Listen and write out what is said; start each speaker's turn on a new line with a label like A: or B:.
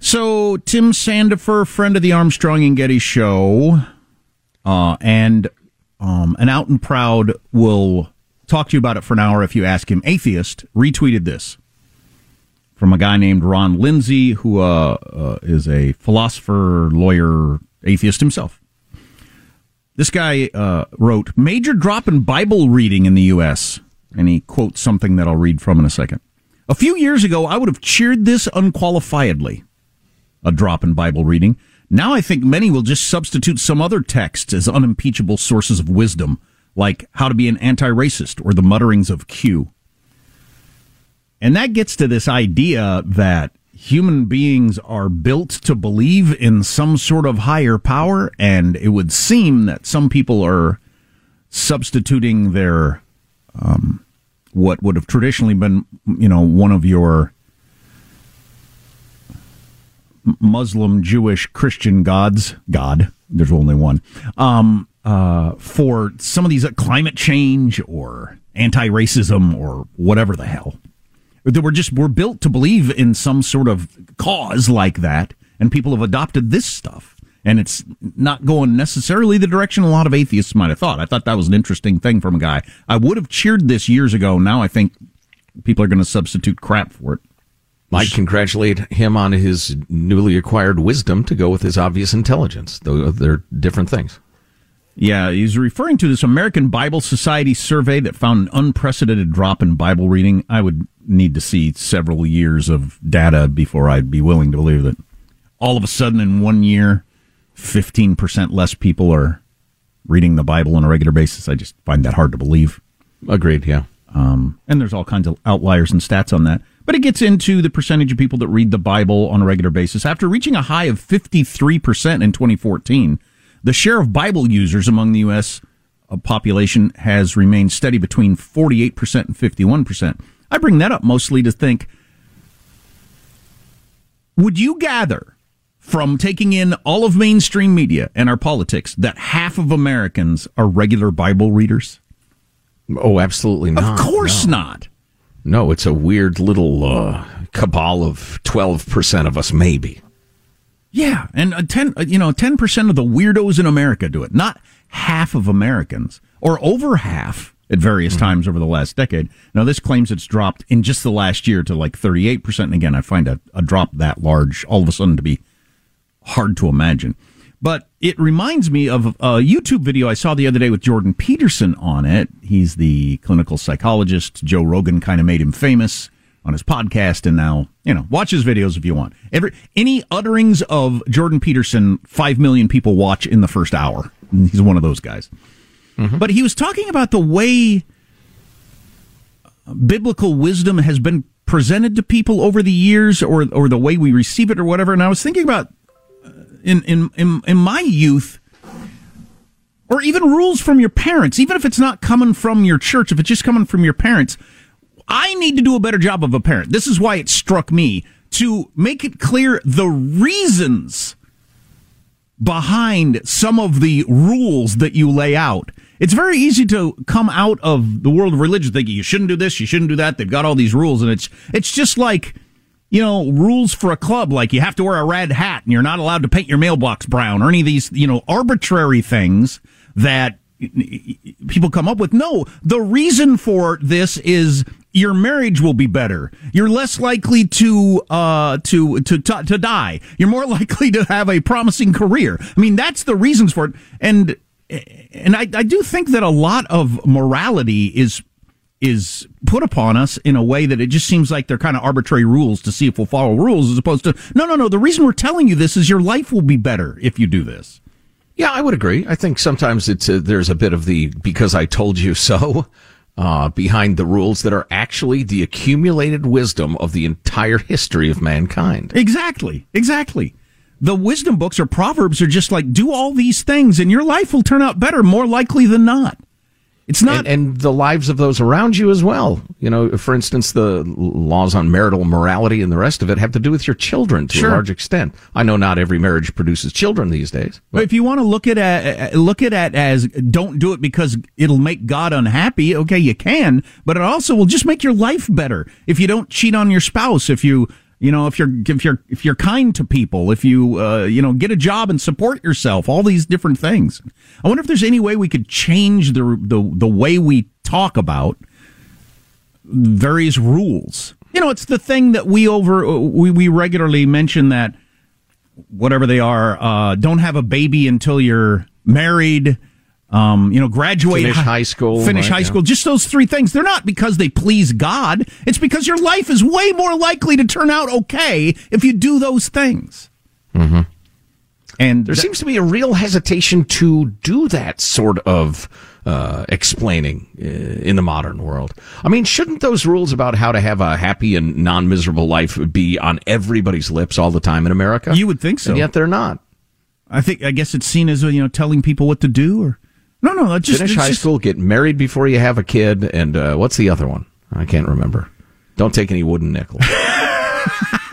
A: So, Tim Sandefur, friend of the Armstrong and Getty show, uh, and um, an out and proud will talk to you about it for an hour if you ask him. Atheist retweeted this from a guy named Ron Lindsay, who uh, uh, is a philosopher, lawyer, atheist himself. This guy uh, wrote, Major drop in Bible reading in the U.S. And he quotes something that I'll read from in a second. A few years ago, I would have cheered this unqualifiedly a drop in Bible reading. Now I think many will just substitute some other texts as unimpeachable sources of wisdom, like How to Be an Anti Racist or The Mutterings of Q. And that gets to this idea that human beings are built to believe in some sort of higher power, and it would seem that some people are substituting their um, what would have traditionally been, you know, one of your Muslim, Jewish, Christian gods, God, there's only one, um, uh, for some of these uh, climate change or anti racism or whatever the hell. That we're just, we're built to believe in some sort of cause like that, and people have adopted this stuff. And it's not going necessarily the direction a lot of atheists might have thought. I thought that was an interesting thing from a guy. I would have cheered this years ago. Now I think people are going to substitute crap for it.
B: I congratulate him on his newly acquired wisdom to go with his obvious intelligence. Though they're different things.
A: Yeah, he's referring to this American Bible Society survey that found an unprecedented drop in Bible reading. I would need to see several years of data before I'd be willing to believe that all of a sudden in one year, 15% less people are reading the Bible on a regular basis. I just find that hard to believe.
B: Agreed, yeah.
A: Um, and there's all kinds of outliers and stats on that. But it gets into the percentage of people that read the Bible on a regular basis. After reaching a high of 53% in 2014, the share of Bible users among the U.S. Uh, population has remained steady between 48% and 51%. I bring that up mostly to think would you gather from taking in all of mainstream media and our politics that half of Americans are regular Bible readers?
B: Oh, absolutely not.
A: Of course
B: no.
A: not.
B: No, it's a weird little uh, cabal of 12% of us, maybe.
A: Yeah, and a 10, you know, 10% of the weirdos in America do it, not half of Americans, or over half at various mm-hmm. times over the last decade. Now, this claims it's dropped in just the last year to like 38%. And again, I find a, a drop that large all of a sudden to be hard to imagine. But it reminds me of a YouTube video I saw the other day with Jordan Peterson on it. He's the clinical psychologist. Joe Rogan kind of made him famous on his podcast, and now you know watch his videos if you want. Every any utterings of Jordan Peterson, five million people watch in the first hour. He's one of those guys. Mm-hmm. But he was talking about the way biblical wisdom has been presented to people over the years, or or the way we receive it, or whatever. And I was thinking about uh, in in in, in my youth or even rules from your parents, even if it's not coming from your church, if it's just coming from your parents, I need to do a better job of a parent. This is why it struck me to make it clear the reasons behind some of the rules that you lay out. It's very easy to come out of the world of religion thinking you shouldn't do this, you shouldn't do that. They've got all these rules, and it's it's just like you know rules for a club, like you have to wear a red hat and you're not allowed to paint your mailbox brown, or any of these you know arbitrary things that people come up with. No, the reason for this is your marriage will be better. You're less likely to uh, to, to to to die. You're more likely to have a promising career. I mean, that's the reasons for it. And and I, I do think that a lot of morality is is put upon us in a way that it just seems like they're kind of arbitrary rules to see if we'll follow rules as opposed to no no no the reason we're telling you this is your life will be better if you do this
B: yeah, I would agree. I think sometimes it's a, there's a bit of the because I told you so uh, behind the rules that are actually the accumulated wisdom of the entire history of mankind.
A: Exactly. Exactly. The wisdom books or proverbs are just like do all these things and your life will turn out better more likely than not. It's not,
B: and, and, the lives of those around you as well. You know, for instance, the laws on marital morality and the rest of it have to do with your children to sure. a large extent. I know not every marriage produces children these days.
A: But, but if you want to look at it, look at it as don't do it because it'll make God unhappy. Okay, you can, but it also will just make your life better if you don't cheat on your spouse. If you you know, if you're if you're if you're kind to people, if you uh, you know get a job and support yourself, all these different things. I wonder if there's any way we could change the the the way we talk about various rules. You know, it's the thing that we over we we regularly mention that whatever they are, uh, don't have a baby until you're married um, you know, graduate
B: finish high school,
A: finish
B: right,
A: high yeah. school. Just those three things. They're not because they please God. It's because your life is way more likely to turn out okay if you do those things.
B: Mm-hmm. And there th- seems to be a real hesitation to do that sort of uh, explaining uh, in the modern world. I mean, shouldn't those rules about how to have a happy and non-miserable life be on everybody's lips all the time in America?
A: You would think so.
B: And yet they're not.
A: I think I guess it's seen as you know telling people what to do or no, no, just
B: finish high
A: just...
B: school, get married before you have a kid, and uh, what's the other one? I can't remember. Don't take any wooden nickels.